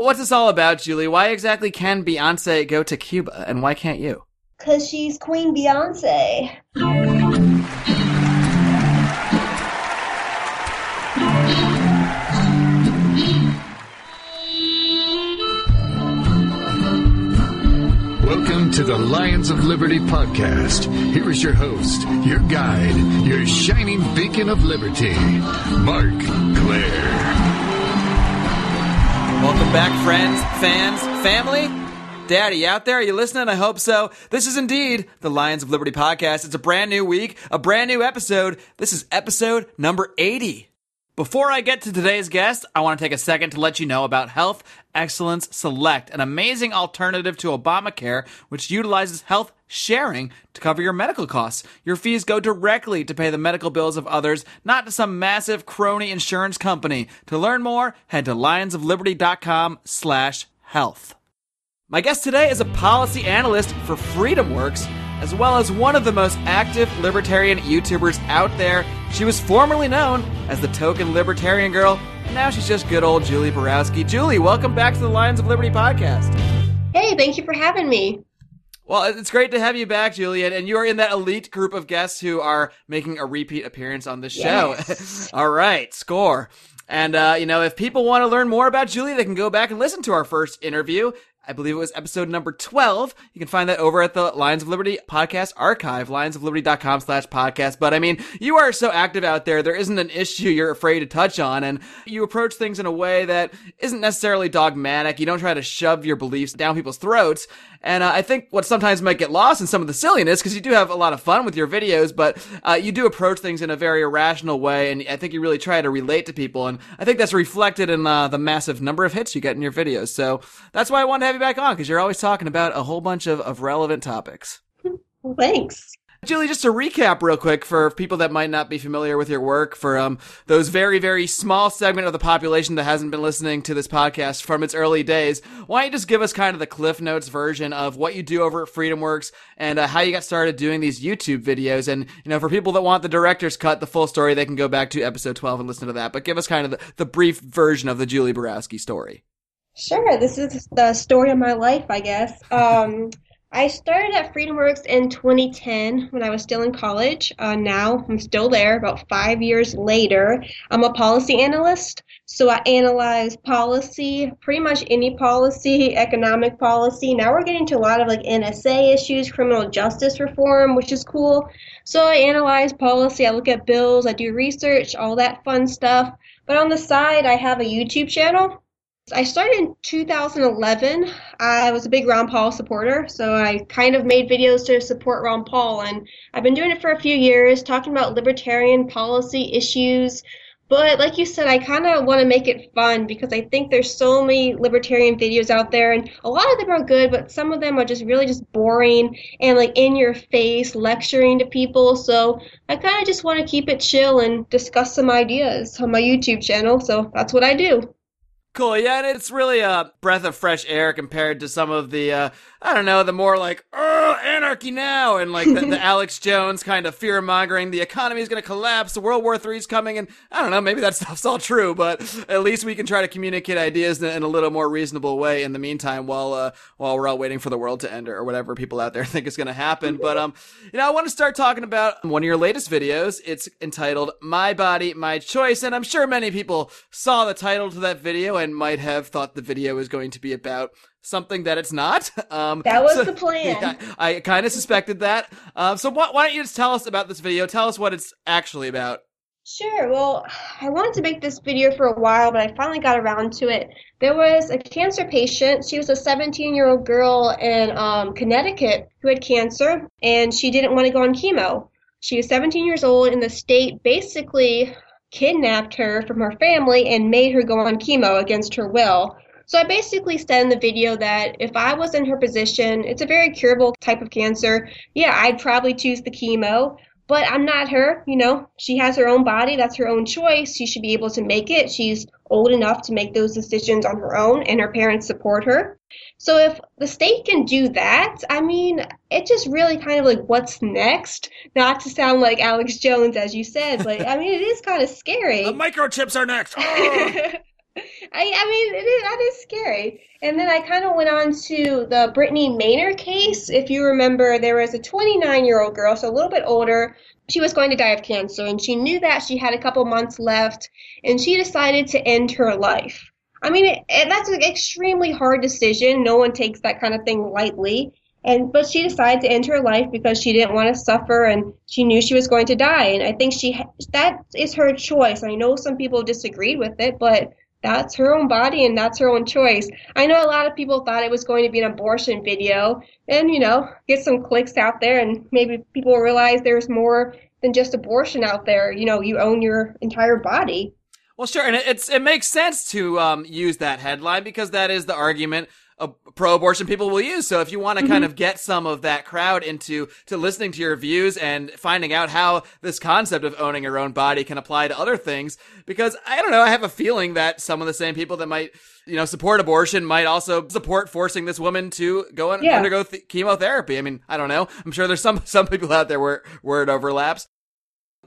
What's this all about, Julie? Why exactly can Beyonce go to Cuba, and why can't you? Because she's Queen Beyonce. Welcome to the Lions of Liberty podcast. Here is your host, your guide, your shining beacon of liberty, Marc Clair. Welcome back, friends, fans, family. Daddy, out there, are you listening? I hope so. This is indeed the Lions of Liberty podcast. It's a brand new week, a brand new episode. This is episode number 80. Before I get to today's guest, I want to take a second to let you know about Health Excellence Select, an amazing alternative to Obamacare, which utilizes health sharing to cover your medical costs. Your fees go directly to pay the medical bills of others, not to some massive crony insurance company. To learn more, head to lionsofliberty.com slash health. My guest today is a policy analyst for FreedomWorks, as well as one of the most active libertarian YouTubers out there. She was formerly known as the token libertarian girl, and now she's just good old Julie Borowski. Julie, welcome back to the Lions of Liberty podcast. Hey, thank you for having me. Well, it's great to have you back, Julian, and you are in that elite group of guests who are making a repeat appearance on this show. Yes. All right, score. And, uh, you know, if people want to learn more about Julie, they can go back and listen to our first interview. I believe it was episode number 12. You can find that over at the Lions of Liberty podcast archive, lionsofliberty.com slash podcast. But I mean, you are so active out there. There isn't an issue you're afraid to touch on. And you approach things in a way that isn't necessarily dogmatic. You don't try to shove your beliefs down people's throats. And uh, I think what sometimes might get lost in some of the silliness, because you do have a lot of fun with your videos, but uh, you do approach things in a very irrational way, and I think you really try to relate to people, and I think that's reflected in uh, the massive number of hits you get in your videos. So that's why I wanted to have you back on, because you're always talking about a whole bunch of, of relevant topics. Well, thanks. Julie, just to recap real quick for people that might not be familiar with your work, for um, those very, very small segment of the population that hasn't been listening to this podcast from its early days, why don't you just give us kind of the Cliff Notes version of what you do over at FreedomWorks and uh, how you got started doing these YouTube videos? And, you know, for people that want the director's cut, the full story, they can go back to episode 12 and listen to that. But give us kind of the, the brief version of the Julie Borowski story. Sure, this is the story of my life, I guess. Um, I started at FreedomWorks in 2010 when I was still in college. Uh, now I'm still there about five years later. I'm a policy analyst, so I analyze policy, pretty much any policy, economic policy. Now we're getting to a lot of like NSA issues, criminal justice reform, which is cool. So I analyze policy, I look at bills, I do research, all that fun stuff. But on the side, I have a YouTube channel. I started in 2011. I was a big Ron Paul supporter, so I kind of made videos to support Ron Paul, and I've been doing it for a few years, talking about libertarian policy issues. But like you said, I kind of want to make it fun because I think there's so many libertarian videos out there, and a lot of them are good, but some of them are just really just boring and like in your face, lecturing to people. So I kind of just want to keep it chill and discuss some ideas on my YouTube channel. So that's what I do. Cool, yeah, and it's really a breath of fresh air compared to some of the, uh, I don't know, the more like, oh, anarchy now, and like the, the Alex Jones kind of fear mongering, the economy is going to collapse, World War III is coming, and I don't know, maybe that stuff's all true, but at least we can try to communicate ideas in, in a little more reasonable way in the meantime while, uh, while we're all waiting for the world to end or whatever people out there think is going to happen. But, um, you know, I want to start talking about one of your latest videos. It's entitled My Body, My Choice, and I'm sure many people saw the title to that video and might have thought the video was going to be about something that it's not. Um, That was so- the plan. Yeah, I kind of suspected that. Um, so why, why don't you just tell us about this video? Tell us what it's actually about. Sure. Well, I wanted to make this video for a while, but I finally got around to it. There was a cancer patient. She was a 17 year old girl in um, Connecticut who had cancer, and she didn't want to go on chemo. She was 17 years old, and the state basically kidnapped her from her family and made her go on chemo against her will. So I basically said in the video that if I was in her position, it's a very curable type of cancer. Yeah, I'd probably choose the chemo, but I'm not her, you know. She has her own body, that's her own choice. She should be able to make it. She's old enough to make those decisions on her own and her parents support her. So if the state can do that, I mean, it just really kind of like what's next? Not to sound like Alex Jones as you said, but I mean it is kind of scary. The microchips are next. Oh! I, I mean, it is, that is scary. And then I kind of went on to the Brittany Maynard case. If you remember, there was a 29 year old girl, so a little bit older. She was going to die of cancer, and she knew that she had a couple months left, and she decided to end her life. I mean, it, it, that's an extremely hard decision. No one takes that kind of thing lightly. And but she decided to end her life because she didn't want to suffer and she knew she was going to die. And I think she that is her choice. I know some people disagreed with it, but that's her own body and that's her own choice. I know a lot of people thought it was going to be an abortion video and, you know, get some clicks out there and maybe people realize there's more than just abortion out there. You know, you own your entire body. Well, sure, and it's it makes sense to um, use that headline because that is the argument pro-abortion people will use. So if you want to mm-hmm. kind of get some of that crowd into to listening to your views and finding out how this concept of owning your own body can apply to other things, because I don't know, I have a feeling that some of the same people that might you know support abortion might also support forcing this woman to go and yeah. undergo th- chemotherapy. I mean, I don't know. I'm sure there's some some people out there where where it overlaps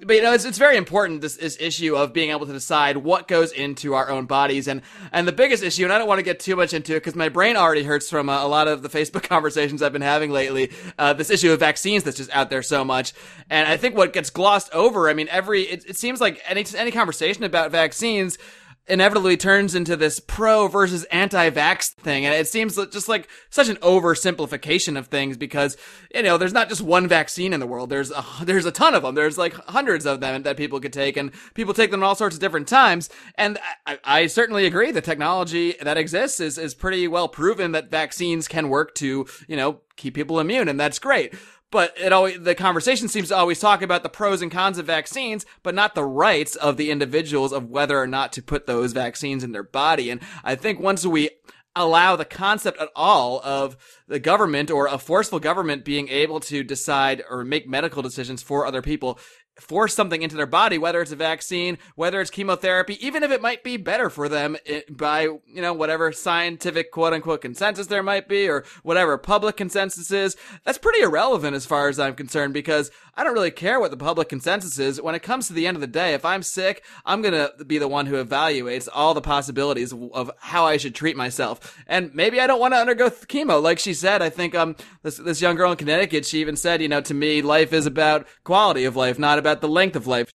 but you know it's, it's very important this, this issue of being able to decide what goes into our own bodies. And and the biggest issue and i don't want to get too much into it because my brain already hurts from a, a, lot of the facebook conversations i've been having lately uh, this issue of vaccines that's just out there so much. And i think what gets glossed over i mean every it, it seems like any any conversation about vaccines inevitably turns into this pro versus anti-vax thing. And it seems just like such an oversimplification of things because, you know, there's not just one vaccine in the world. There's a, there's a ton of them. There's like hundreds of them that people could take and people take them at all sorts of different times. And I, I certainly agree the technology that exists is, is pretty well proven that vaccines can work to, you know, keep people immune. And that's great but it always the conversation seems to always talk about the pros and cons of vaccines, but not the rights of the individuals of whether or not to put those vaccines in their body. And I think once we allow the concept at all of the government or a forceful government being able to decide or make medical decisions for other people force something into their body, whether it's a vaccine, whether it's chemotherapy, even if it might be better for them eh, by, you know, whatever scientific quote unquote consensus there might be or whatever public consensus is, that's pretty irrelevant as far as I'm concerned because I don't really care what the public consensus is. When it comes to the end of the day, if I'm sick, I'm going to be the one who evaluates all the possibilities of, how I should treat myself. And maybe I don't want to undergo chemo. Like she said, I think, um, this, this young girl in Connecticut, she even said, you know, to me, life is about quality of life, not about the length of life.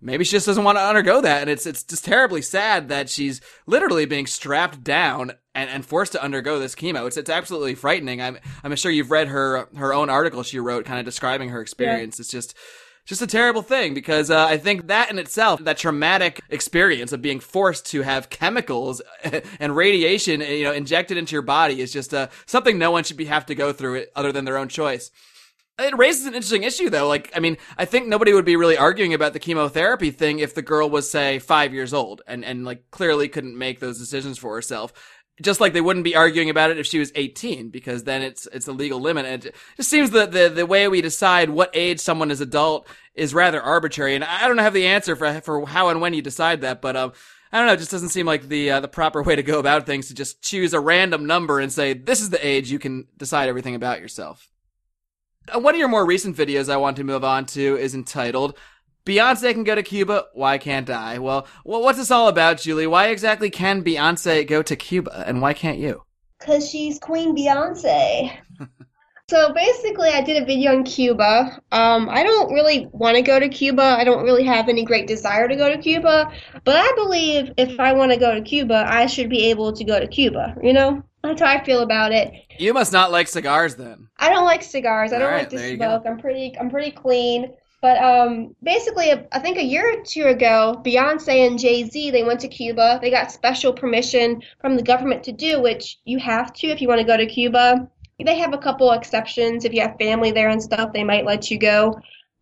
Maybe she just doesn't want to undergo that, and it's it's just terribly sad that she's literally being strapped down and, and forced to undergo this chemo. It's it's absolutely frightening. I'm I'm sure you've read her her own article she wrote, kind of describing her experience. Yeah. It's just just a terrible thing because uh, I think that in itself, that traumatic experience of being forced to have chemicals and radiation, you know, injected into your body is just uh, something no one should be have to go through it other than their own choice. It raises an interesting issue though. Like, I mean, I think nobody would be really arguing about the chemotherapy thing if the girl was, say, five years old and, and like clearly couldn't make those decisions for herself. Just like they wouldn't be arguing about it if she was 18 because then it's, it's a legal limit. And it just seems that the, the way we decide what age someone is adult is rather arbitrary. And I don't have the answer for, for how and when you decide that, but, um, I don't know. It just doesn't seem like the uh, the proper way to go about things to just choose a random number and say this is the age you can decide everything about yourself. Uh, one of your more recent videos I want to move on to is entitled Beyonce can go to Cuba, why can't I? Well, what's this all about, Julie? Why exactly can Beyonce go to Cuba, and why can't you? Because she's Queen Beyonce. so basically, I did a video on Cuba. Um, I don't really want to go to Cuba. I don't really have any great desire to go to Cuba. But I believe if I want to go to Cuba, I should be able to go to Cuba, you know? That's how I feel about it. You must not like cigars then. I don't like cigars. I don't right, like to smoke. I'm pretty I'm pretty clean. But um, basically, I think a year or two ago, Beyonce and Jay Z they went to Cuba. They got special permission from the government to do, which you have to if you want to go to Cuba. They have a couple exceptions. If you have family there and stuff, they might let you go.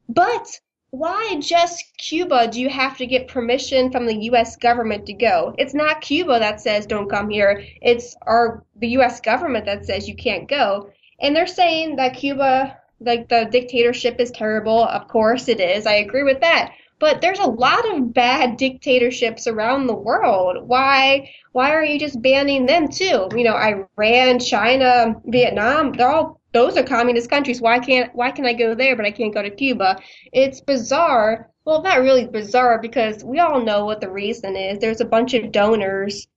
But why just Cuba do you have to get permission from the US government to go? It's not Cuba that says don't come here. It's our the US government that says you can't go. And they're saying that Cuba like the dictatorship is terrible. Of course it is. I agree with that. But there's a lot of bad dictatorships around the world. Why why are you just banning them too? You know, Iran, China, Vietnam, they're all those are communist countries. Why can't why can I go there but I can't go to Cuba? It's bizarre. Well, not really bizarre because we all know what the reason is. There's a bunch of donors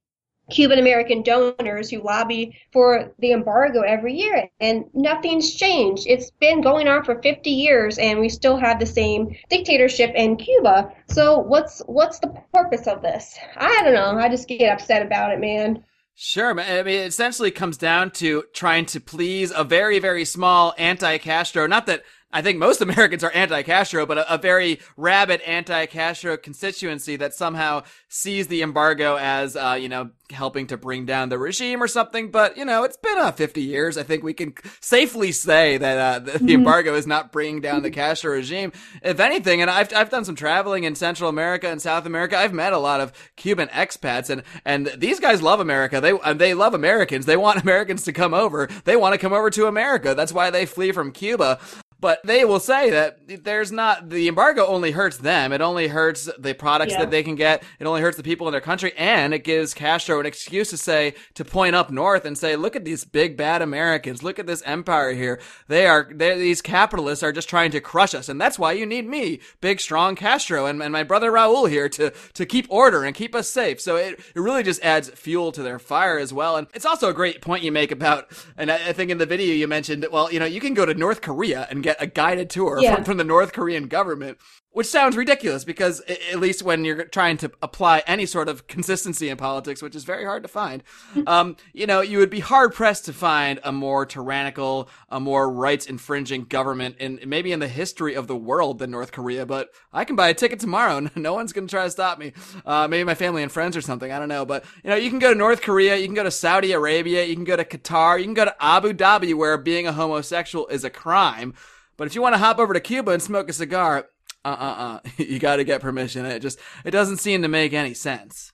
Cuban American donors who lobby for the embargo every year, and nothing's changed. It's been going on for 50 years, and we still have the same dictatorship in Cuba. So what's what's the purpose of this? I don't know. I just get upset about it, man. Sure. I mean, it essentially comes down to trying to please a very, very small anti-Castro. Not that I think most Americans are anti-Castro, but a, a very rabid anti-Castro constituency that somehow sees the embargo as, uh, you know, helping to bring down the regime or something. But you know, it's been uh, 50 years. I think we can safely say that uh, the, the mm-hmm. embargo is not bringing down the Castro regime. If anything, and I've I've done some traveling in Central America and South America. I've met a lot of Cuban expats, and and these guys love America. They they love Americans. They want Americans to come over. They want to come over to America. That's why they flee from Cuba. But they will say that there's not the embargo only hurts them. It only hurts the products yeah. that they can get. It only hurts the people in their country, and it gives Castro an excuse to say to point up north and say, "Look at these big bad Americans. Look at this empire here. They are these capitalists are just trying to crush us, and that's why you need me, big strong Castro, and, and my brother Raul here to to keep order and keep us safe." So it it really just adds fuel to their fire as well. And it's also a great point you make about, and I, I think in the video you mentioned, well, you know, you can go to North Korea and get a guided tour yeah. from, from the North Korean government which sounds ridiculous because at least when you're trying to apply any sort of consistency in politics, which is very hard to find, um, you know, you would be hard pressed to find a more tyrannical, a more rights infringing government in maybe in the history of the world than North Korea. But I can buy a ticket tomorrow. And no one's going to try to stop me. Uh, maybe my family and friends or something. I don't know. But, you know, you can go to North Korea. You can go to Saudi Arabia. You can go to Qatar. You can go to Abu Dhabi where being a homosexual is a crime. But if you want to hop over to Cuba and smoke a cigar, uh uh uh, you got to get permission. It just it doesn't seem to make any sense.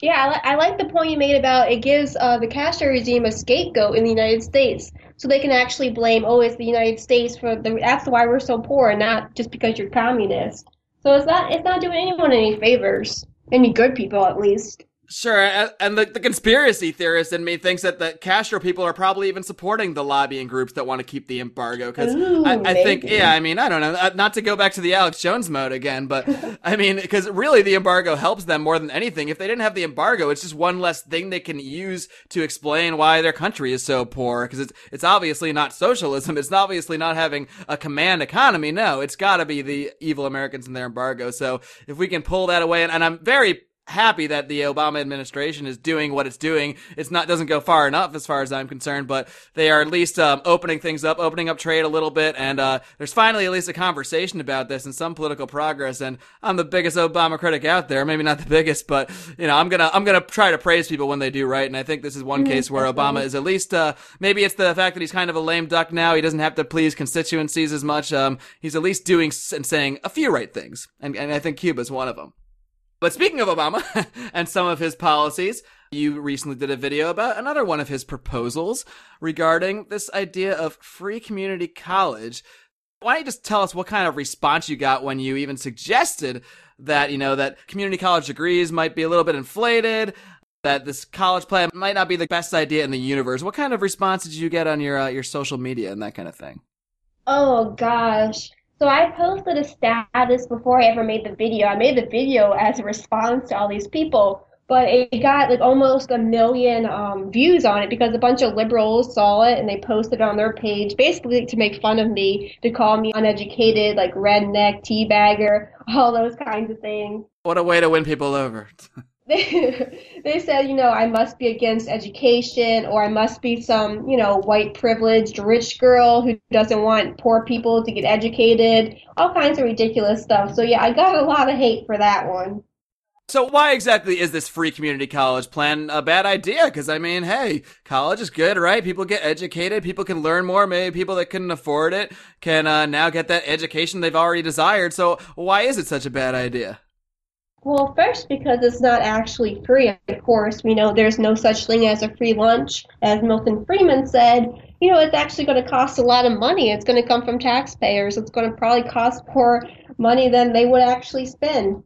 Yeah, I, li- I like the point you made about it gives uh, the Castro regime a scapegoat in the United States, so they can actually blame, oh, it's the United States for the that's why we're so poor, and not just because you're communist. So it's not it's not doing anyone any favors, any good people at least. Sure, and the, the conspiracy theorist in me thinks that the Castro people are probably even supporting the lobbying groups that want to keep the embargo. Because I, I think, yeah, I mean, I don't know, uh, not to go back to the Alex Jones mode again, but I mean, because really the embargo helps them more than anything. If they didn't have the embargo, it's just one less thing they can use to explain why their country is so poor. Because it's it's obviously not socialism. It's obviously not having a command economy. No, it's got to be the evil Americans and their embargo. So if we can pull that away, and, and I'm very happy that the Obama administration is doing what it's doing. It's not doesn't go far enough as far as I'm concerned, but they are at least um, opening things up, opening up trade a little bit, and uh, there's finally at least a conversation about this and some political progress. And I'm the biggest Obama critic out there, maybe not the biggest, but you know I'm gonna I'm gonna try to praise people when they do right. And I think this is one mm-hmm. case where Obama is at least uh, maybe it's the fact that he's kind of a lame duck now. He doesn't have to please constituencies as much. Um, he's at least doing and saying a few right things, and, and I think Cuba's one of them. But speaking of Obama and some of his policies, you recently did a video about another one of his proposals regarding this idea of free community college. Why don't you just tell us what kind of response you got when you even suggested that, you know, that community college degrees might be a little bit inflated, that this college plan might not be the best idea in the universe. What kind of response did you get on your uh, your social media and that kind of thing? Oh gosh. So I posted a status before I ever made the video. I made the video as a response to all these people, but it got like almost a million um, views on it because a bunch of liberals saw it and they posted on their page basically to make fun of me, to call me uneducated, like redneck, teabagger, all those kinds of things. What a way to win people over. they they said, you know, I must be against education or I must be some, you know, white privileged rich girl who doesn't want poor people to get educated, all kinds of ridiculous stuff. So yeah, I got a lot of hate for that one. So why exactly is this free community college plan a bad idea? Because I mean, hey, college is good, right? People get educated, people can learn more. Maybe people that couldn't afford it can uh, now get that education they've already desired. So why is it such a bad idea? Well, first, because it's not actually free. Of course, we know there's no such thing as a free lunch. As Milton Friedman said, you know, it's actually going to cost a lot of money. It's going to come from taxpayers. It's going to probably cost more money than they would actually spend.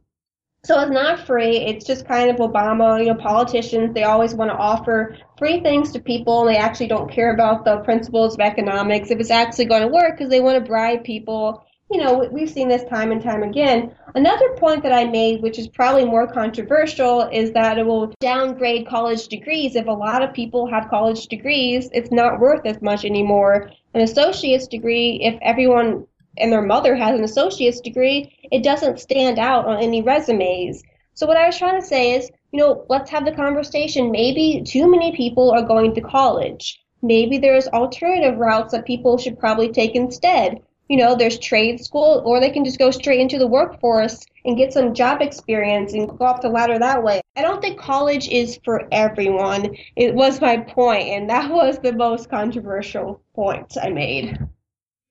So it's not free. It's just kind of Obama, you know, politicians, they always want to offer free things to people and they actually don't care about the principles of economics if it's actually going to work because they want to bribe people you know, we've seen this time and time again. Another point that I made, which is probably more controversial, is that it will downgrade college degrees. If a lot of people have college degrees, it's not worth as much anymore. An associate's degree, if everyone and their mother has an associate's degree, it doesn't stand out on any resumes. So what I was trying to say is, you know, let's have the conversation. Maybe too many people are going to college. Maybe there's alternative routes that people should probably take instead you know, there's trade school, or they can just go straight into the workforce and get some job experience and go up the ladder that way. I don't think college is for everyone. It was my point, and that was the most controversial point I made.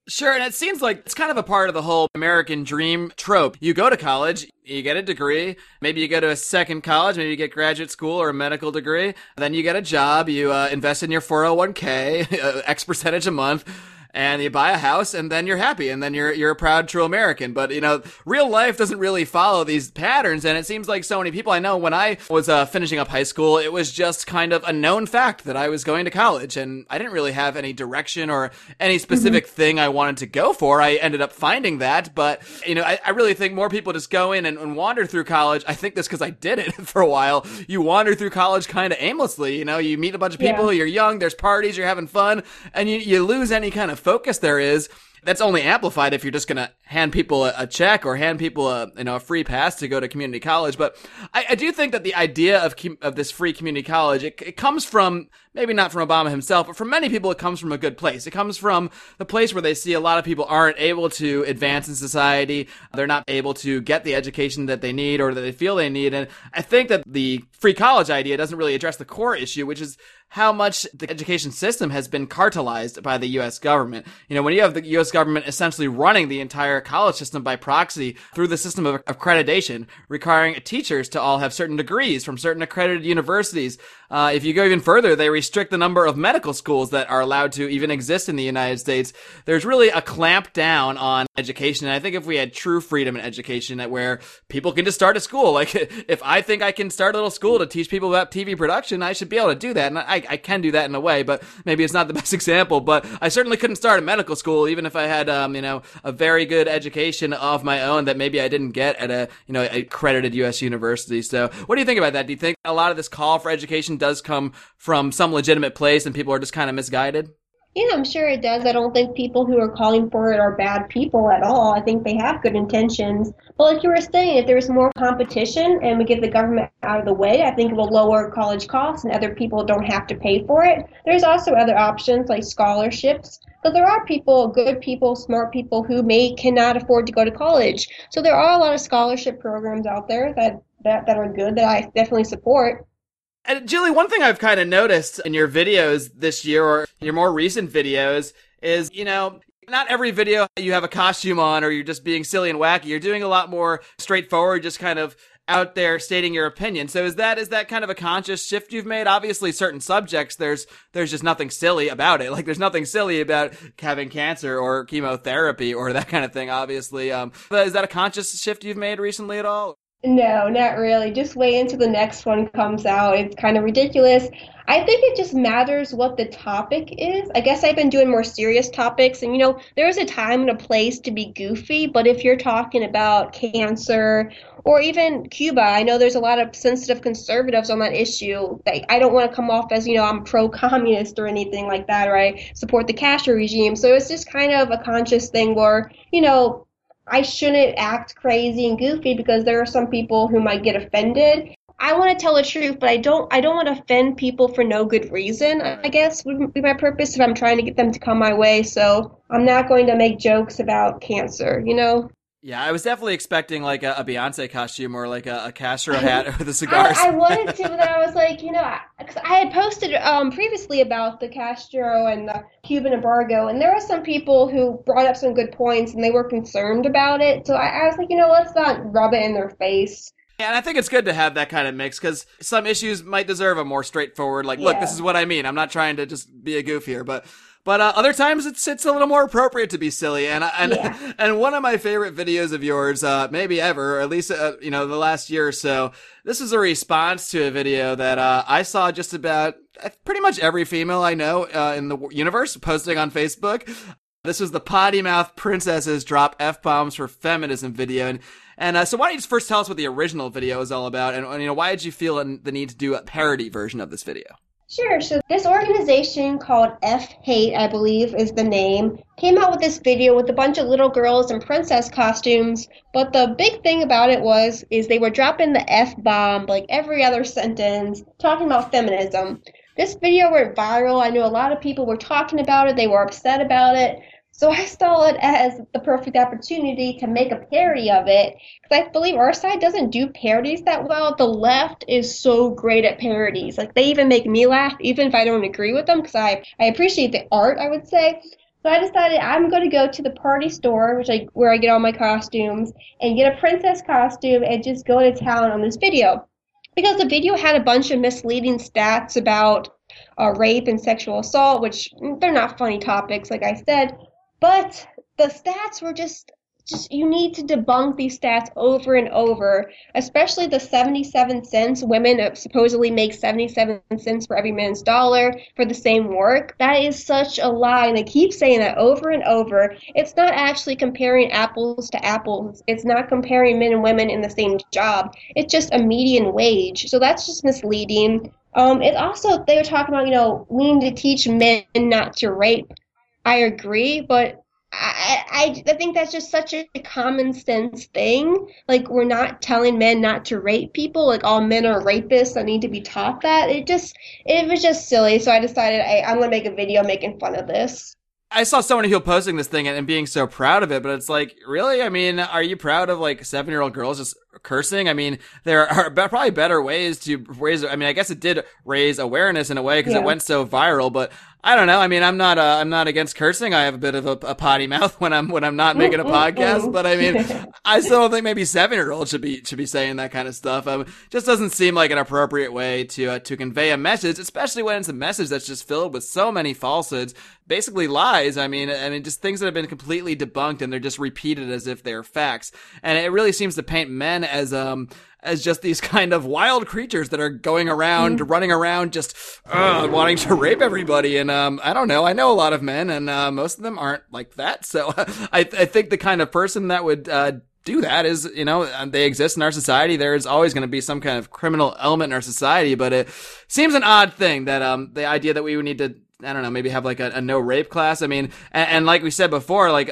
Sure, and it seems like it's kind of a part of the whole American dream trope. You go to college, you get a degree, maybe you go to a second college, maybe you get graduate school or a medical degree, then you get a job, you uh, invest in your 401k, X percentage a month and you buy a house and then you're happy and then you're you're a proud true American. But you know, real life doesn't really follow these patterns, and it seems like so many people I know when I was uh, finishing up high school, it was just kind of a known fact that I was going to college, and I didn't really have any direction or any specific mm-hmm. thing I wanted to go for. I ended up finding that, but you know, I, I really think more people just go in and, and wander through college. I think this because I did it for a while. You wander through college kind of aimlessly. You know, you meet a bunch of people. Yeah. You're young. There's parties. You're having fun, and you you lose any kind of focus there is that's only amplified if you're just going to hand people a, a, check or hand people a you know a free pass to go to community college. But I, I do think that the idea of of this free community college it, it comes from maybe not from Obama himself, but from many people it comes from a good place. It comes from the place where they see a lot of people aren't able to advance in society. They're not able to get the education that they need or that they feel they need. And I think that the free college idea doesn't really address the core issue, which is how much the education system has been cartelized by the U.S. government. You know, when you have the U.S. government essentially running the entire college system by proxy through the system of accreditation, requiring teachers to all have certain degrees from certain accredited universities. Uh, if you go even further, they restrict the number of medical schools that are allowed to even exist in the United States. There's really a clamp down on education. And I think if we had true freedom in education that where people can just start a school, like if I think I can start a little school to teach people about TV production, I should be able to do that. And I, I can do that in a way, but maybe it's not the best example. But I certainly couldn't start a medical school, even if I had, um, you know, a very good education of my own that maybe I didn't get at a, you know, accredited U.S. university. So what do you think about that? Do you think a lot of this call for education does come from some legitimate place and people are just kind of misguided? Yeah, I'm sure it does. I don't think people who are calling for it are bad people at all. I think they have good intentions. But like you were saying, if there's more competition and we get the government out of the way, I think it will lower college costs and other people don't have to pay for it. There's also other options like scholarships. But there are people, good people, smart people who may cannot afford to go to college. So there are a lot of scholarship programs out there that, that, that are good that I definitely support. And Julie, one thing I've kind of noticed in your videos this year or your more recent videos is, you know, not every video you have a costume on or you're just being silly and wacky. You're doing a lot more straightforward, just kind of out there stating your opinion. So is that is that kind of a conscious shift you've made? Obviously, certain subjects there's there's just nothing silly about it. Like there's nothing silly about having cancer or chemotherapy or that kind of thing. Obviously, um, but is that a conscious shift you've made recently at all? No, not really. Just wait until the next one comes out. It's kind of ridiculous. I think it just matters what the topic is. I guess I've been doing more serious topics, and you know, there's a time and a place to be goofy, but if you're talking about cancer or even Cuba, I know there's a lot of sensitive conservatives on that issue. Like, I don't want to come off as, you know, I'm pro communist or anything like that, or I support the Castro regime. So it's just kind of a conscious thing where, you know, I shouldn't act crazy and goofy because there are some people who might get offended. I want to tell the truth, but I don't. I don't want to offend people for no good reason. I guess would be my purpose if I'm trying to get them to come my way. So I'm not going to make jokes about cancer. You know. Yeah, I was definitely expecting like a, a Beyonce costume or like a, a Castro hat with the cigars. I, I, wanted to, but I was like, you know, because I, I, had posted um, previously about the Castro and the Cuban embargo, and there were some people who brought up some good points and they were concerned about it. So I, I was like, you know, let's not rub it in their face. Yeah, and I think it's good to have that kind of mix because some issues might deserve a more straightforward, like, yeah. look, this is what I mean. I'm not trying to just be a goof here, but but uh, other times it's it's a little more appropriate to be silly. And and yeah. and one of my favorite videos of yours, uh, maybe ever, or at least uh, you know the last year or so. This is a response to a video that uh, I saw just about uh, pretty much every female I know uh, in the universe posting on Facebook. This was the potty mouth princesses drop f bombs for feminism video, and and uh, so why don't you just first tell us what the original video is all about, and, and you know why did you feel the need to do a parody version of this video? Sure. So this organization called F Hate, I believe, is the name, came out with this video with a bunch of little girls in princess costumes. But the big thing about it was is they were dropping the F bomb like every other sentence, talking about feminism. This video went viral. I know a lot of people were talking about it. They were upset about it. So I saw it as the perfect opportunity to make a parody of it because I believe our side doesn't do parodies that well. The left is so great at parodies. Like they even make me laugh even if I don't agree with them because I, I appreciate the art, I would say. So I decided I'm going to go to the party store, which I where I get all my costumes, and get a princess costume and just go to town on this video. Because the video had a bunch of misleading stats about uh, rape and sexual assault, which mm, they're not funny topics, like I said. But the stats were just just you need to debunk these stats over and over, especially the 77 cents women supposedly make 77 cents for every man's dollar for the same work. That is such a lie, and they keep saying that over and over. It's not actually comparing apples to apples. It's not comparing men and women in the same job. It's just a median wage. So that's just misleading. Um, it also they were talking about you know we need to teach men not to rape. I agree, but I, I, I think that's just such a common sense thing. Like we're not telling men not to rape people. Like all men are rapists that need to be taught that. It just it was just silly. So I decided I, I'm gonna make a video making fun of this. I saw someone people posting this thing and, and being so proud of it, but it's like, really? I mean, are you proud of like seven year old girls just cursing? I mean, there are probably better ways to raise. I mean, I guess it did raise awareness in a way because yeah. it went so viral, but I don't know. I mean, I'm not uh, I'm not against cursing. I have a bit of a, a, potty mouth when I'm when I'm not making a podcast. But I mean, I still don't think maybe seven year olds should be should be saying that kind of stuff. Um, just doesn't seem like an appropriate way to uh, to convey a message, especially when it's a message that's just filled with so many falsehoods, basically lies. I mean, I mean, just things that have been completely debunked and they're just repeated as if they're facts. And it really seems to paint men as um as just these kind of wild creatures that are going around, mm. running around, just uh, wanting to rape everybody. And um, I don't know. I know a lot of men, and uh, most of them aren't like that. So I, I think the kind of person that would uh, do that is, you know, uh, they exist in our society. There is always going to be some kind of criminal element in our society, but it seems an odd thing that um, the idea that we would need to, I don't know, maybe have like a, a no rape class. I mean, and, and like we said before, like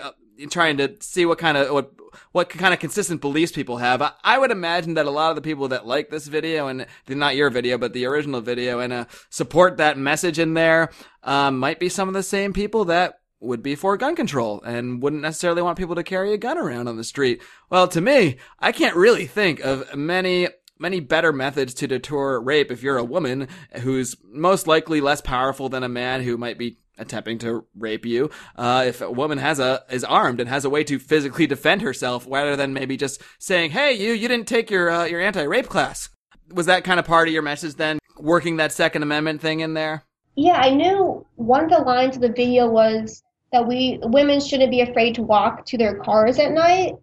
trying to see what kind of what what kind of consistent beliefs people have. I, I, would imagine that a lot of the people that like this video and not your video, but the original video and uh, support that message in there um, might be some of the same people that would be for gun control and wouldn't necessarily want people to carry a gun around on the street. Well, to me, I can't really think of many many better methods to deter rape if you're a woman who's most likely less powerful than a man who might be attempting to rape you. Uh, if a woman has a is armed and has a way to physically defend herself, rather than maybe just saying, "Hey, you, you didn't take your uh, your anti rape class." Was that kind of part of your message then? Working that Second Amendment thing in there. Yeah, I knew one of the lines of the video was that we women shouldn't be afraid to walk to their cars at night.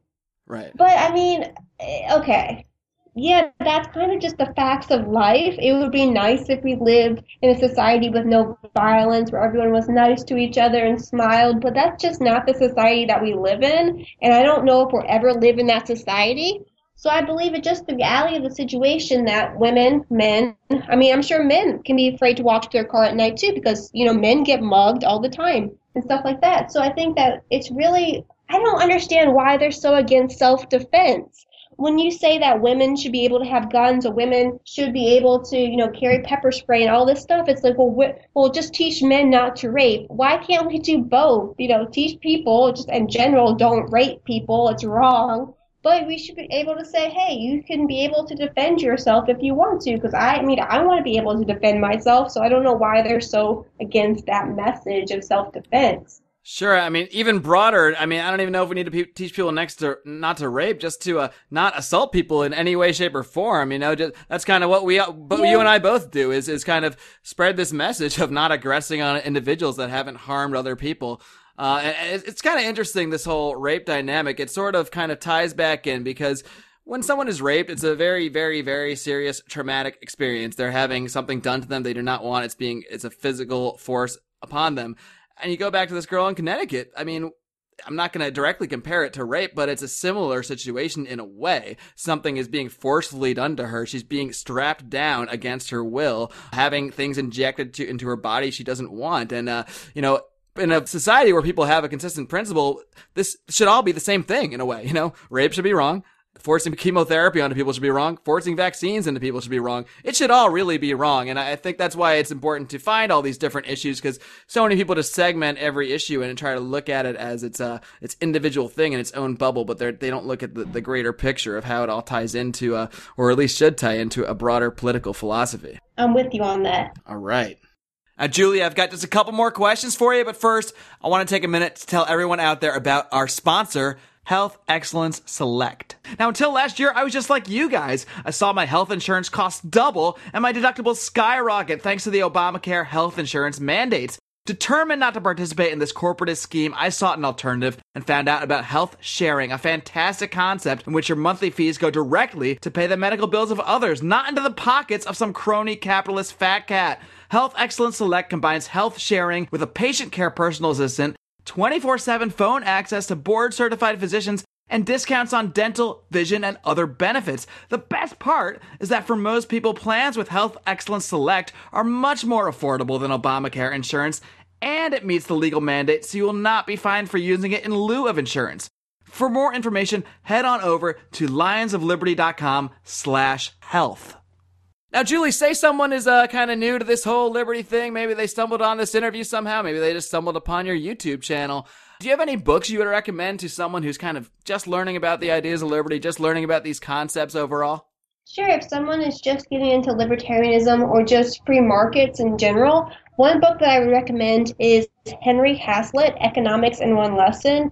Right. But I mean, eh, okay yeah, that's kind of just the facts of life. It would be nice if we lived in a society with no violence, where everyone was nice to each other and smiled, but that's just not the society that we live in. And I don't know if we'll ever live in that society. So I believe it's just the reality of the situation that women, men, I mean, I'm sure men can be afraid to walk to their car at night too, because, you know, men get mugged all the time and stuff like that. So I think that it's really, I don't understand why they're so against self defense when you say that women should be able to have guns or women should be able to, you know, carry pepper spray and all this stuff, it's like, well, wh- well, just teach men not to rape. Why can't we do both? You know, teach people just in general don't rape people. It's wrong. But we should be able to say, hey, you can be able to defend yourself if you want to. Because I, I mean, I want to be able to defend myself. So I don't know why they're so against that message of self defense. Sure. I mean, even broader. I mean, I don't even know if we need to pe- teach people next to not to rape, just to uh, not assault people in any way, shape, or form. You know, just, that's kind of what we, but yeah. you and I both do is is kind of spread this message of not aggressing on individuals that haven't harmed other people. Uh, it's kind of interesting this whole rape dynamic. It sort of kind of ties back in because when someone is raped, it's a very, very, very serious traumatic experience. They're having something done to them they do not want. It's being, it's a physical force upon them. And you go back to this girl in Connecticut. I mean, I'm not going to directly compare it to rape, but it's a similar situation in a way. Something is being forcefully done to her. She's being strapped down against her will, having things injected to, into her body she doesn't want. And, uh, you know, in a society where people have a consistent principle, this should all be the same thing in a way. You know, rape should be wrong forcing chemotherapy onto people should be wrong. Forcing vaccines into people should be wrong. It should all really be wrong. And I think that's why it's important to find all these different issues because so many people just segment every issue and try to look at it as its a its individual thing in its own bubble, but they don't look at the, the greater picture of how it all ties into, a, or at least should tie into a broader political philosophy. I'm with you on that. All right. Now, Julie, I've got just a couple more questions for you, but first, I want to take a minute to tell everyone out there about our sponsor, Health Excellence Select. Now, until last year, I was just like you guys. I saw my health insurance cost double and my deductible skyrocket thanks to the Obamacare health insurance mandates. Determined not to participate in this corporatist scheme, I sought an alternative and found out about health sharing, a fantastic concept in which your monthly fees go directly to pay the medical bills of others, not into the pockets of some crony capitalist fat cat. Health Excellence Select combines health sharing with a patient care personal assistant 24 7 phone access to board certified physicians, and discounts on dental, vision, and other benefits. The best part is that for most people, plans with Health Excellence Select are much more affordable than Obamacare insurance, and it meets the legal mandate, so you will not be fined for using it in lieu of insurance. For more information, head on over to lionsofliberty.com slash health. Now, Julie, say someone is uh, kind of new to this whole liberty thing. Maybe they stumbled on this interview somehow. Maybe they just stumbled upon your YouTube channel. Do you have any books you would recommend to someone who's kind of just learning about the ideas of liberty, just learning about these concepts overall? Sure, if someone is just getting into libertarianism or just free markets in general, one book that I would recommend is Henry Hazlitt, Economics in One Lesson.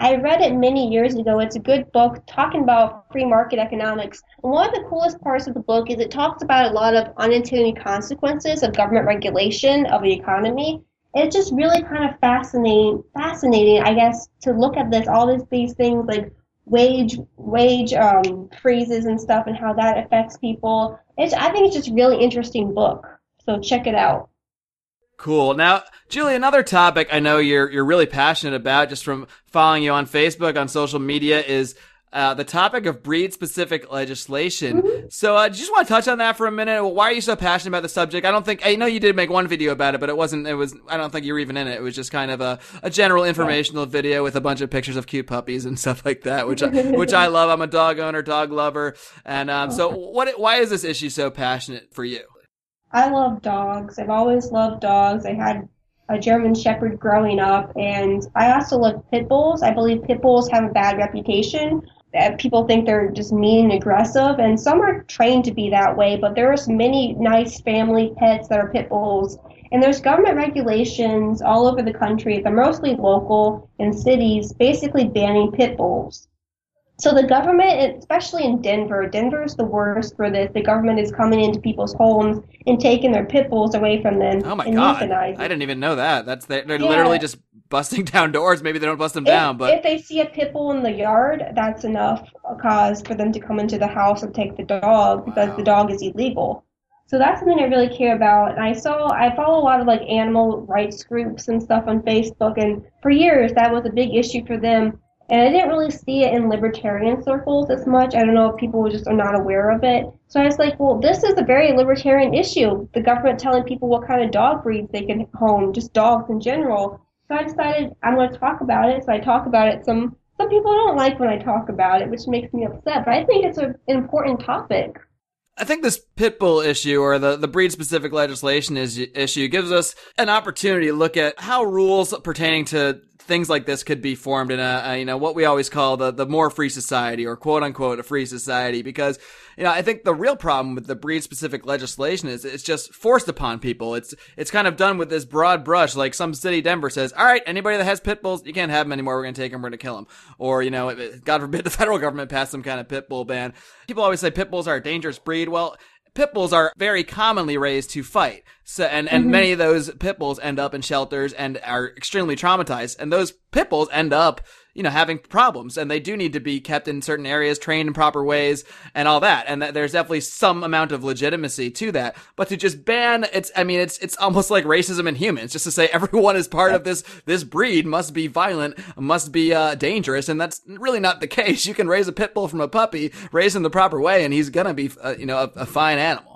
I read it many years ago. It's a good book talking about free market economics. And one of the coolest parts of the book is it talks about a lot of unintended consequences of government regulation of the economy. It's just really kind of fascinating, fascinating, I guess, to look at this, all these, these things like wage wage um, freezes and stuff and how that affects people. It's, I think it's just a really interesting book. So check it out. Cool. Now, Julie, another topic I know you're you're really passionate about, just from following you on Facebook, on social media, is uh, the topic of breed specific legislation. Mm-hmm. So, uh, just want to touch on that for a minute? Why are you so passionate about the subject? I don't think I know you did make one video about it, but it wasn't. It was. I don't think you were even in it. It was just kind of a, a general informational yeah. video with a bunch of pictures of cute puppies and stuff like that, which I, which I love. I'm a dog owner, dog lover, and um, so what? Why is this issue so passionate for you? I love dogs. I've always loved dogs. I had a German Shepherd growing up, and I also love pit bulls. I believe pit bulls have a bad reputation. That people think they're just mean and aggressive, and some are trained to be that way. But there's many nice family pets that are pit bulls, and there's government regulations all over the country. They're mostly local in cities, basically banning pit bulls. So the government, especially in Denver, Denver is the worst for this. The government is coming into people's homes and taking their pit bulls away from them. Oh my god! I didn't even know that. That's they're, they're yeah. literally just busting down doors. Maybe they don't bust them if, down, but if they see a pit bull in the yard, that's enough cause for them to come into the house and take the dog because wow. the dog is illegal. So that's something I really care about. And I saw, I follow a lot of like animal rights groups and stuff on Facebook, and for years that was a big issue for them and I didn't really see it in libertarian circles as much. I don't know if people just are not aware of it. So I was like, well, this is a very libertarian issue. The government telling people what kind of dog breeds they can home, just dogs in general. So I decided I'm going to talk about it. So I talk about it. Some some people don't like when I talk about it, which makes me upset. But I think it's an important topic. I think this pit bull issue or the, the breed specific legislation is, issue gives us an opportunity to look at how rules pertaining to things like this could be formed in a, a, you know what we always call the the more free society or quote unquote a free society because you know I think the real problem with the breed specific legislation is it's just forced upon people. It's it's kind of done with this broad brush. Like some city, Denver says, all right, anybody that has pit bulls, you can't have them anymore. We're going to take them. We're going to kill them. Or you know, God forbid the federal government pass some kind of pit bull ban. People always say pit bulls are a dangerous breed. Well pit bulls are very commonly raised to fight. So, and, and many of those pit bulls end up in shelters and are extremely traumatized. And those pit bulls end up, you know, having problems and they do need to be kept in certain areas, trained in proper ways and all that. And that there's definitely some amount of legitimacy to that. But to just ban, it's, I mean, it's, it's almost like racism in humans, just to say everyone is part of this, this breed must be violent, must be, uh, dangerous. And that's really not the case. You can raise a pit bull from a puppy, raise him the proper way, and he's gonna be, uh, you know, a, a fine animal.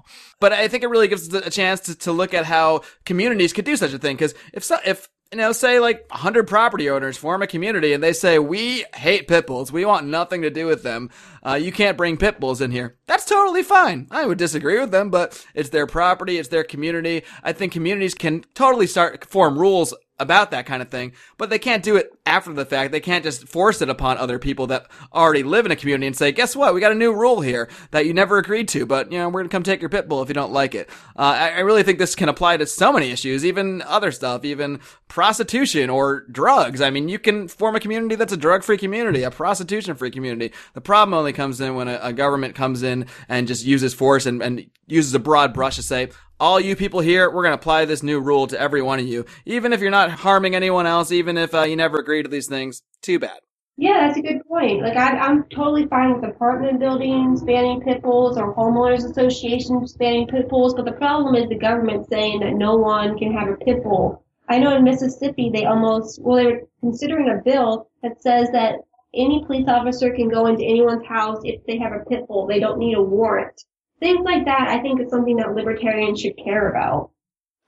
But I think it really gives us a chance to, to look at how communities could do such a thing. Because if so, if you know, say like 100 property owners form a community and they say, we hate pit bulls. We want nothing to do with them. Uh, you can't bring pit bulls in here. That's totally fine. I would disagree with them, but it's their property. It's their community. I think communities can totally start form rules about that kind of thing, but they can't do it after the fact. They can't just force it upon other people that already live in a community and say, guess what? We got a new rule here that you never agreed to, but you know, we're going to come take your pit bull if you don't like it. Uh, I, I really think this can apply to so many issues, even other stuff, even prostitution or drugs. I mean, you can form a community that's a drug free community, a prostitution free community. The problem only comes in when a, a government comes in and just uses force and, and uses a broad brush to say, all you people here, we're going to apply this new rule to every one of you. Even if you're not harming anyone else, even if uh, you never agreed to these things, too bad. Yeah, that's a good point. Like, I, I'm totally fine with apartment buildings banning pit bulls or homeowners associations banning pit bulls, but the problem is the government saying that no one can have a pit bull. I know in Mississippi they almost, well, they were considering a bill that says that any police officer can go into anyone's house if they have a pit bull. They don't need a warrant things like that, I think is something that libertarians should care about.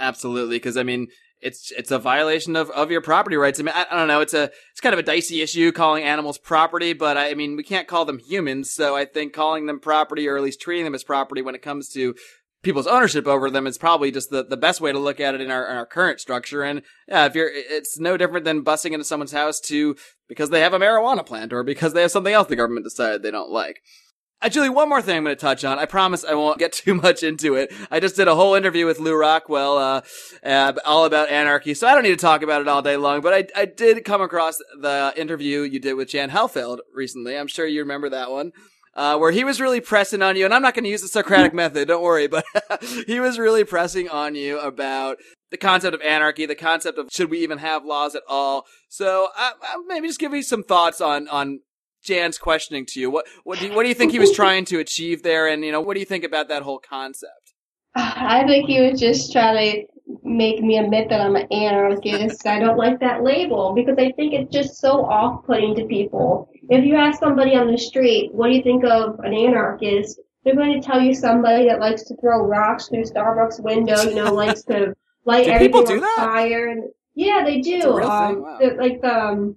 Absolutely, because I mean, it's it's a violation of, of your property rights. I mean, I, I, don't know. It's a it's kind of a dicey issue calling animals property, but I, I, mean, we can't call them humans. So I think calling them property, or at least treating them as property, when it comes to people's ownership over them, is probably just the, the best way to look at it in our, in our current structure. And yeah, if you're, it's no different than busting into someone's house to because they have a marijuana plant or because they have something else the government decided they don't like. Actually, one more thing I'm going to touch on. I promise I won't get too much into it. I just did a whole interview with Lew Rockwell, uh, uh, all about anarchy, so I don't need to talk about it all day long, but I, I did come across the interview you did with Jan Helfeld recently. I'm sure you remember that one. Uh, where he was really pressing on you, and I'm not going to use the Socratic method, don't worry, but he was really pressing on you about the concept of anarchy, the concept of should we even have laws at all. So uh, maybe just give me some thoughts on on Jan's questioning to you. What what do you, what do you think he was trying to achieve there, and you know what do you think about that whole concept? I think he was just trying to make me admit that I'm an anarchist. I don't like that label because I think it's just so off-putting to people. If you ask somebody on the street, what do you think of an anarchist? They're going to tell you somebody that likes to throw rocks through Starbucks window, you know, likes to light everything on that? fire. And, yeah, they do. Um, wow. Like the um,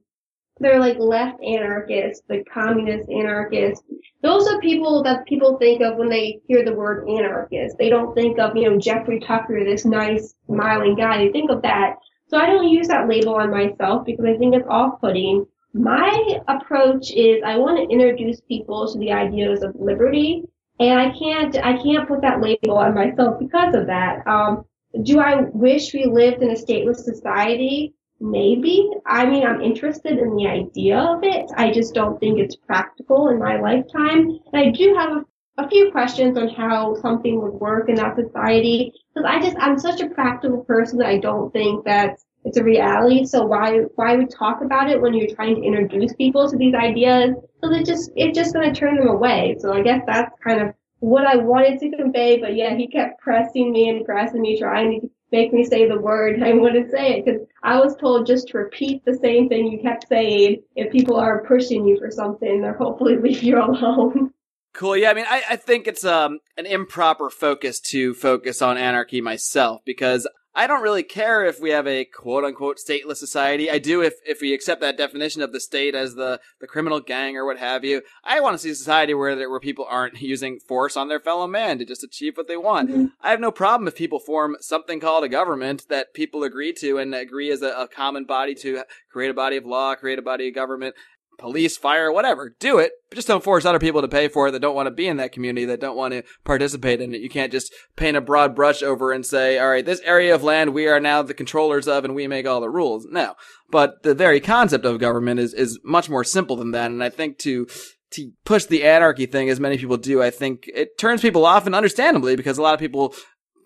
they're like left anarchists, the communist anarchists. Those are people that people think of when they hear the word anarchist. They don't think of, you know, Jeffrey Tucker, this nice, smiling guy. They think of that. So I don't use that label on myself because I think it's off-putting. My approach is I want to introduce people to the ideas of liberty, and I can't I can't put that label on myself because of that. Um, do I wish we lived in a stateless society? Maybe. I mean, I'm interested in the idea of it. I just don't think it's practical in my lifetime. And I do have a, a few questions on how something would work in that society. Because I just, I'm such a practical person that I don't think that it's a reality. So why, why would talk about it when you're trying to introduce people to these ideas? Because it just, it's just going to turn them away. So I guess that's kind of what I wanted to convey. But yeah, he kept pressing me and pressing me, trying to make me say the word I to say it because I was told just to repeat the same thing you kept saying. If people are pushing you for something, they'll hopefully leave you alone. Cool. Yeah, I mean, I, I think it's um, an improper focus to focus on anarchy myself because I don't really care if we have a quote unquote stateless society. I do if, if we accept that definition of the state as the, the criminal gang or what have you. I want to see a society where where people aren't using force on their fellow man to just achieve what they want. Mm-hmm. I have no problem if people form something called a government that people agree to and agree as a, a common body to create a body of law, create a body of government, police, fire, whatever. Do it, but just don't force other people to pay for it that don't want to be in that community, that don't want to participate in it. You can't just paint a broad brush over and say, all right, this area of land we are now the controllers of and we make all the rules. No. But the very concept of government is, is much more simple than that. And I think to, to push the anarchy thing as many people do, I think it turns people off and understandably because a lot of people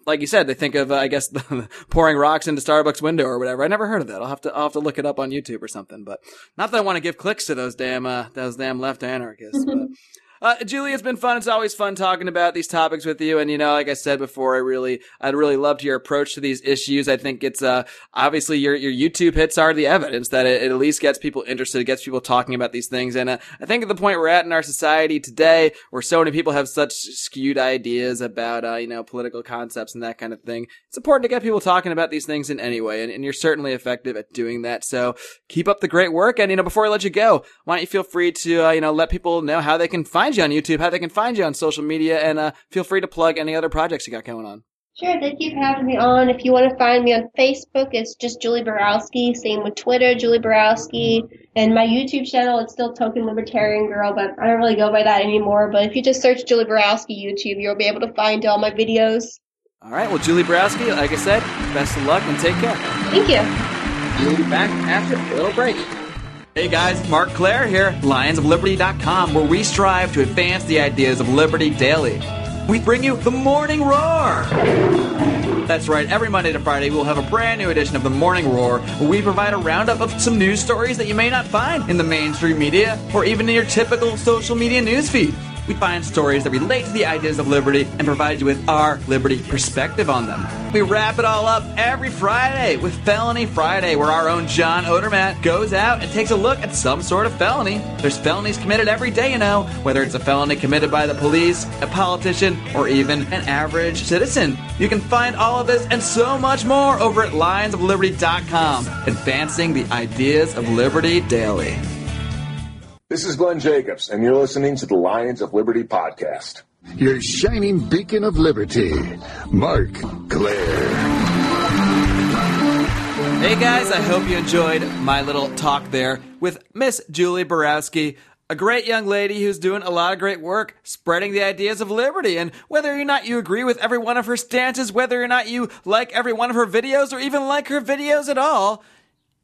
like you said, they think of, uh, I guess, pouring rocks into Starbucks window or whatever. I never heard of that. I'll have to, I'll have to look it up on YouTube or something. But not that I want to give clicks to those damn, uh, those damn left anarchists. but uh, Julie, it's been fun. It's always fun talking about these topics with you. And, you know, like I said before, I really, I'd really loved your approach to these issues. I think it's, uh, obviously your, your YouTube hits are the evidence that it, it at least gets people interested, gets people talking about these things. And, uh, I think at the point we're at in our society today, where so many people have such skewed ideas about, uh, you know, political concepts and that kind of thing, it's important to get people talking about these things in any way. And, and you're certainly effective at doing that. So keep up the great work. And, you know, before I let you go, why don't you feel free to, uh, you know, let people know how they can find you on YouTube, how they can find you on social media, and uh, feel free to plug any other projects you got going on. Sure, thank you for having me on. If you want to find me on Facebook, it's just Julie Borowski. Same with Twitter, Julie Borowski. And my YouTube channel, it's still Token Libertarian Girl, but I don't really go by that anymore. But if you just search Julie Borowski YouTube, you'll be able to find all my videos. All right, well, Julie Borowski, like I said, best of luck and take care. Thank you. We'll be back after a little break. Hey guys, Marc Clair here, lionsofliberty.com, where we strive to advance the ideas of liberty daily. We bring you the Morning Roar. That's right, every Monday to Friday we'll have a brand new edition of the Morning Roar, where we provide a roundup of some news stories that you may not find in the mainstream media or even in your typical social media newsfeed. We find stories that relate to the ideas of liberty and provide you with our liberty perspective on them. We wrap it all up every Friday with Felony Friday, where our own John Odermatt goes out and takes a look at some sort of felony. There's felonies committed every day, you know, whether it's a felony committed by the police, a politician, or even an average citizen. You can find all of this and so much more over at lionsofliberty.com, advancing the ideas of liberty daily. This is Glenn Jacobs, and you're listening to the Lions of Liberty podcast. Your shining beacon of liberty, Marc Clair. Hey guys, I hope you enjoyed my little talk there with Miss Julie Borowski, a great young lady who's doing a lot of great work spreading the ideas of liberty. And whether or not you agree with every one of her stances, whether or not you like every one of her videos or even like her videos at all,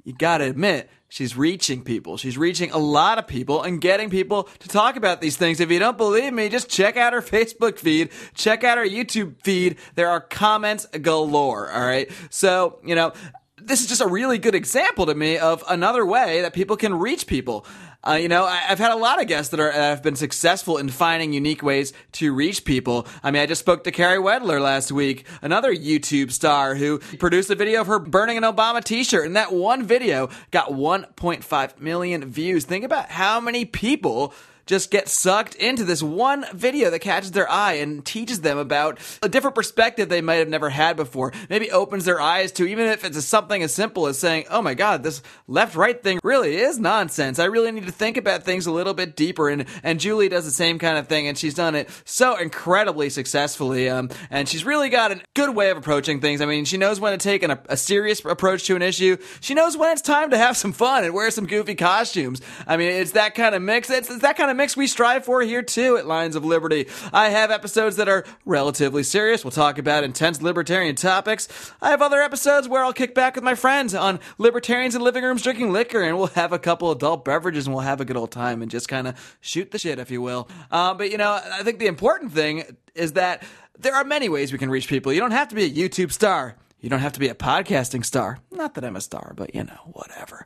you gotta admit, She's reaching people. She's reaching a lot of people and getting people to talk about these things. If you don't believe me, just check out her Facebook feed, check out her YouTube feed. There are comments galore. All right. So, you know, this is just a really good example to me of another way that people can reach people. Uh, you know, I, have had a lot of guests that are have been successful in finding unique ways to reach people. I mean, I just spoke to Carey Wedler last week, another YouTube star who produced a video of her burning an Obama T-shirt, and that one video got 1.5 million views. Think about how many people just get sucked into this one video that catches their eye and teaches them about a different perspective they might have never had before. Maybe opens their eyes to, even if it's something as simple as saying, oh my God, this left right thing really is nonsense. I really need to think about things a little bit deeper. And, and Julie does the same kind of thing and she's done it so incredibly successfully. Um, and she's really got a good way of approaching things. I mean, she knows when to take an, a serious approach to an issue. She knows when it's time to have some fun and wear some goofy costumes. I mean, it's that kind of mix. It's, it's that kind of mix we strive for here too at Lions of Liberty. I have episodes that are relatively serious. We'll talk about intense libertarian topics. I have other episodes where I'll kick back with my friends on libertarians in living rooms drinking liquor, and we'll have a couple adult beverages and we'll have a good old time and just kind of shoot the shit, if you will. Uh, but you know, I think the important thing is that there are many ways we can reach people. You don't have to be a YouTube star. You don't have to be a podcasting star. Not that I'm a star, but you know, whatever.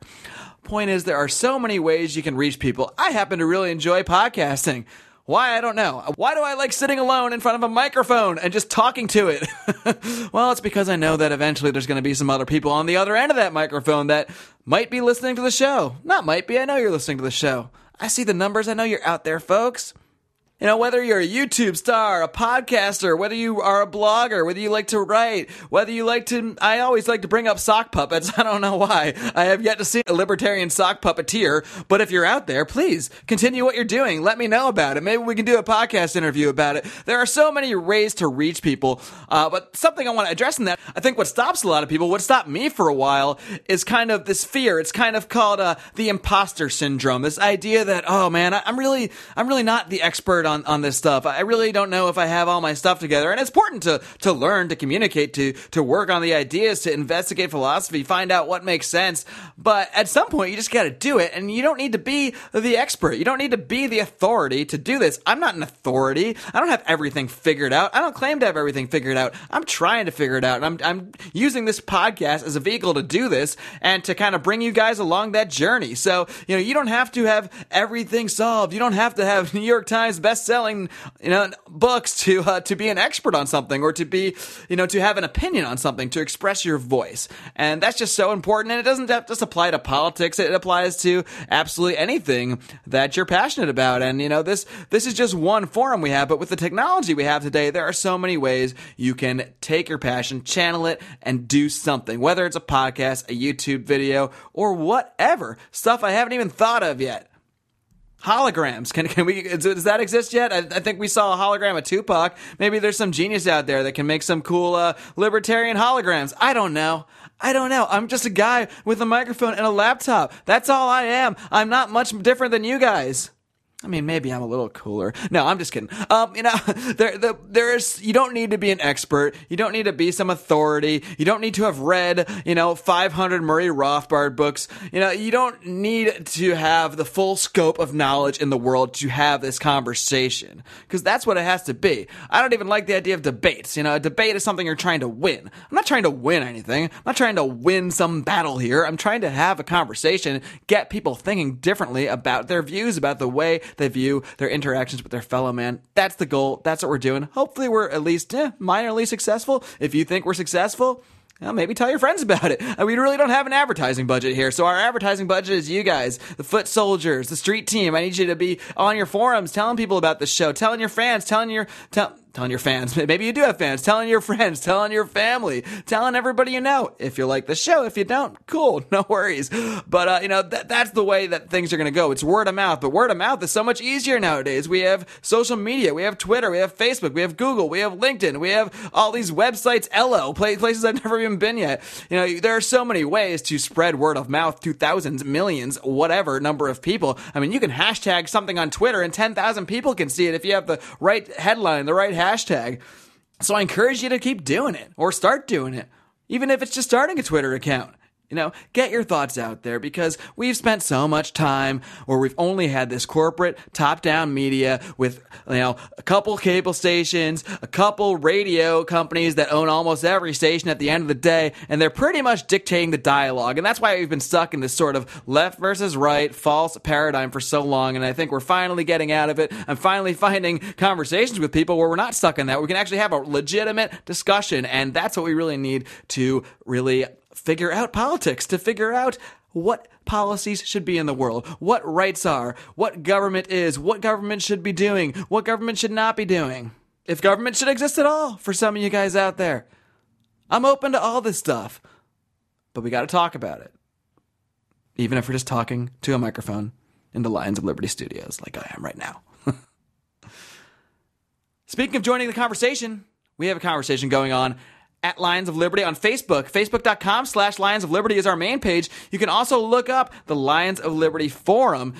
Point is, there are so many ways you can reach people. I happen to really enjoy podcasting. Why? I don't know. Why do I like sitting alone in front of a microphone and just talking to it? well, it's because I know that eventually there's going to be some other people on the other end of that microphone that might be listening to the show. Not might be, I know you're listening to the show. I see the numbers. I know you're out there, folks. You know, whether you're a YouTube star, a podcaster, whether you are a blogger, whether you like to write, whether you like to, I always like to bring up sock puppets. I don't know why. I have yet to see a libertarian sock puppeteer, but if you're out there, please continue what you're doing. Let me know about it. Maybe we can do a podcast interview about it. There are so many ways to reach people, uh, but something I want to address in that, I think what stops a lot of people, what stopped me for a while, is kind of this fear. It's kind of called uh, the imposter syndrome. This idea that, oh man, I'm really, I'm really not the expert on this stuff. I really don't know if I have all my stuff together. And it's important to, to learn, to communicate, to, to work on the ideas, to investigate philosophy, find out what makes sense. But at some point, you just got to do it. And you don't need to be the expert. You don't need to be the authority to do this. I'm not an authority. I don't have everything figured out. I don't claim to have everything figured out. I'm trying to figure it out. And I'm, I'm using this podcast as a vehicle to do this and to kind of bring you guys along that journey. So, you know, you don't have to have everything solved. You don't have to have New York Times best-selling, you know, books to uh, to be an expert on something or to be, you know, to have an opinion on something, to express your voice. And that's just so important. And it doesn't just apply to politics. It applies to absolutely anything that you're passionate about. And, you know, this this is just one forum we have, but with the technology we have today, there are so many ways you can take your passion, channel it, and do something. Whether it's a podcast, a YouTube video, or whatever. Stuff I haven't even thought of yet holograms. Can can we does that exist yet? I, I, think we saw a hologram of Tupac. Maybe there's some genius out there that can make some cool uh, libertarian holograms. I don't know. I don't know. I'm just a guy with a microphone and a laptop. That's all I am. I'm not much different than you guys. I mean, maybe I'm a little cooler. No, I'm just kidding. Um, you know, there, the, there is, you don't need to be an expert. You don't need to be some authority. You don't need to have read, you know, 500 Murray Rothbard books. You know, you don't need to have the full scope of knowledge in the world to have this conversation. Cause that's what it has to be. I don't even like the idea of debates. You know, a debate is something you're trying to win. I'm not trying to win anything. I'm not trying to win some battle here. I'm trying to have a conversation, get people thinking differently about their views, about the way they view their interactions with their fellow man. That's the goal. That's what we're doing. Hopefully, we're at least eh, minorly successful. If you think we're successful, well, maybe tell your friends about it. Uh, we really don't have an advertising budget here, so our advertising budget is you guys, the foot soldiers, the street team. I need you to be on your forums, telling people about the show, telling your fans, telling your tell, telling your fans, maybe you do have fans, telling your friends, telling your family, telling everybody you know. If you like the show, if you don't, cool, no worries. But, uh, you know, that, that's the way that things are going to go. It's word of mouth, but word of mouth is so much easier nowadays. We have social media, we have Twitter, we have Facebook, we have Google, we have LinkedIn, we have all these websites, Ello, places I've never even been yet. You know, there are so many ways to spread word of mouth to thousands, millions, whatever number of people. I mean, you can hashtag something on Twitter and 10,000 people can see it if you have the right headline, the right hashtag. So I encourage you to keep doing it or start doing it, even if it's just starting a Twitter account. You know, get your thoughts out there because we've spent so much time where we've only had this corporate top down media with, you know, a couple cable stations, a couple radio companies that own almost every station at the end of the day, and they're pretty much dictating the dialogue. And that's why we've been stuck in this sort of left versus right false paradigm for so long. And I think we're finally getting out of it. I'm finally finding conversations with people where we're not stuck in that. We can actually have a legitimate discussion. And that's what we really need to really figure out politics, to figure out what policies should be in the world, what rights are, what government is, what government should be doing, what government should not be doing. If government should exist at all for some of you guys out there. I'm open to all this stuff, but we got to talk about it. Even if we're just talking to a microphone in the Lions of Liberty studios like I am right now. Speaking of joining the conversation, we have a conversation going on at Lions of Liberty on Facebook. Facebook.com slash Lions of Liberty is our main page. You can also look up the Lions of Liberty forum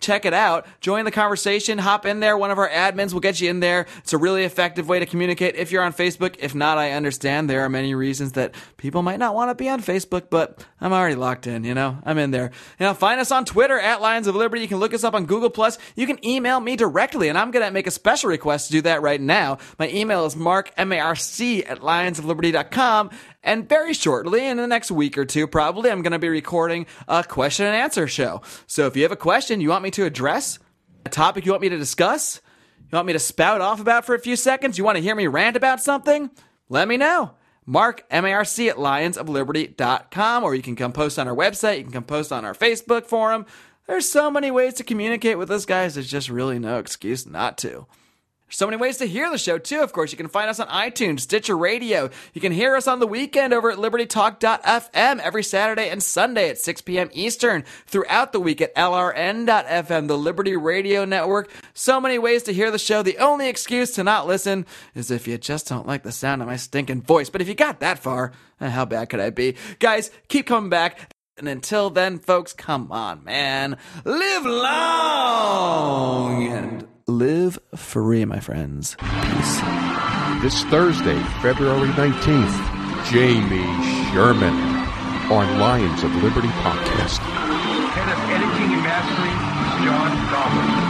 check it out. Join the conversation. Hop in there. One of our admins will get you in there. It's a really effective way to communicate if you're on Facebook. If not, I understand there are many reasons that people might not want to be on Facebook, but I'm already locked in, you know? I'm in there. You know, find us on Twitter at Lions of Liberty. You can look us up on Google Plus. You can email me directly, and I'm going to make a special request to do that right now. My email is mark, M-A-R-C at lionsofliberty.com. And very shortly, in the next week or two, probably, I'm going to be recording a question and answer show. So if you have a question you want me to address, a topic you want me to discuss, you want me to spout off about for a few seconds, you want to hear me rant about something, let me know. Mark, M-A-R-C at lionsofliberty.com, or you can come post on our website, you can come post on our Facebook forum. There's so many ways to communicate with us guys, there's just really no excuse not to. There's so many ways to hear the show, too. Of course, you can find us on iTunes, Stitcher Radio. You can hear us on the weekend over at libertytalk.fm every Saturday and Sunday at 6 p.m. Eastern. Throughout the week at lrn.fm, the Liberty Radio Network. So many ways to hear the show. The only excuse to not listen is if you just don't like the sound of my stinking voice. But if you got that far, eh, how bad could I be? Guys, keep coming back. And until then, folks, come on, man. Live long and live free, my friends. Peace. This Thursday, February 19th, Jamie Sherman on Lions of Liberty podcast. Head of Editing and Mastering, John Goblin.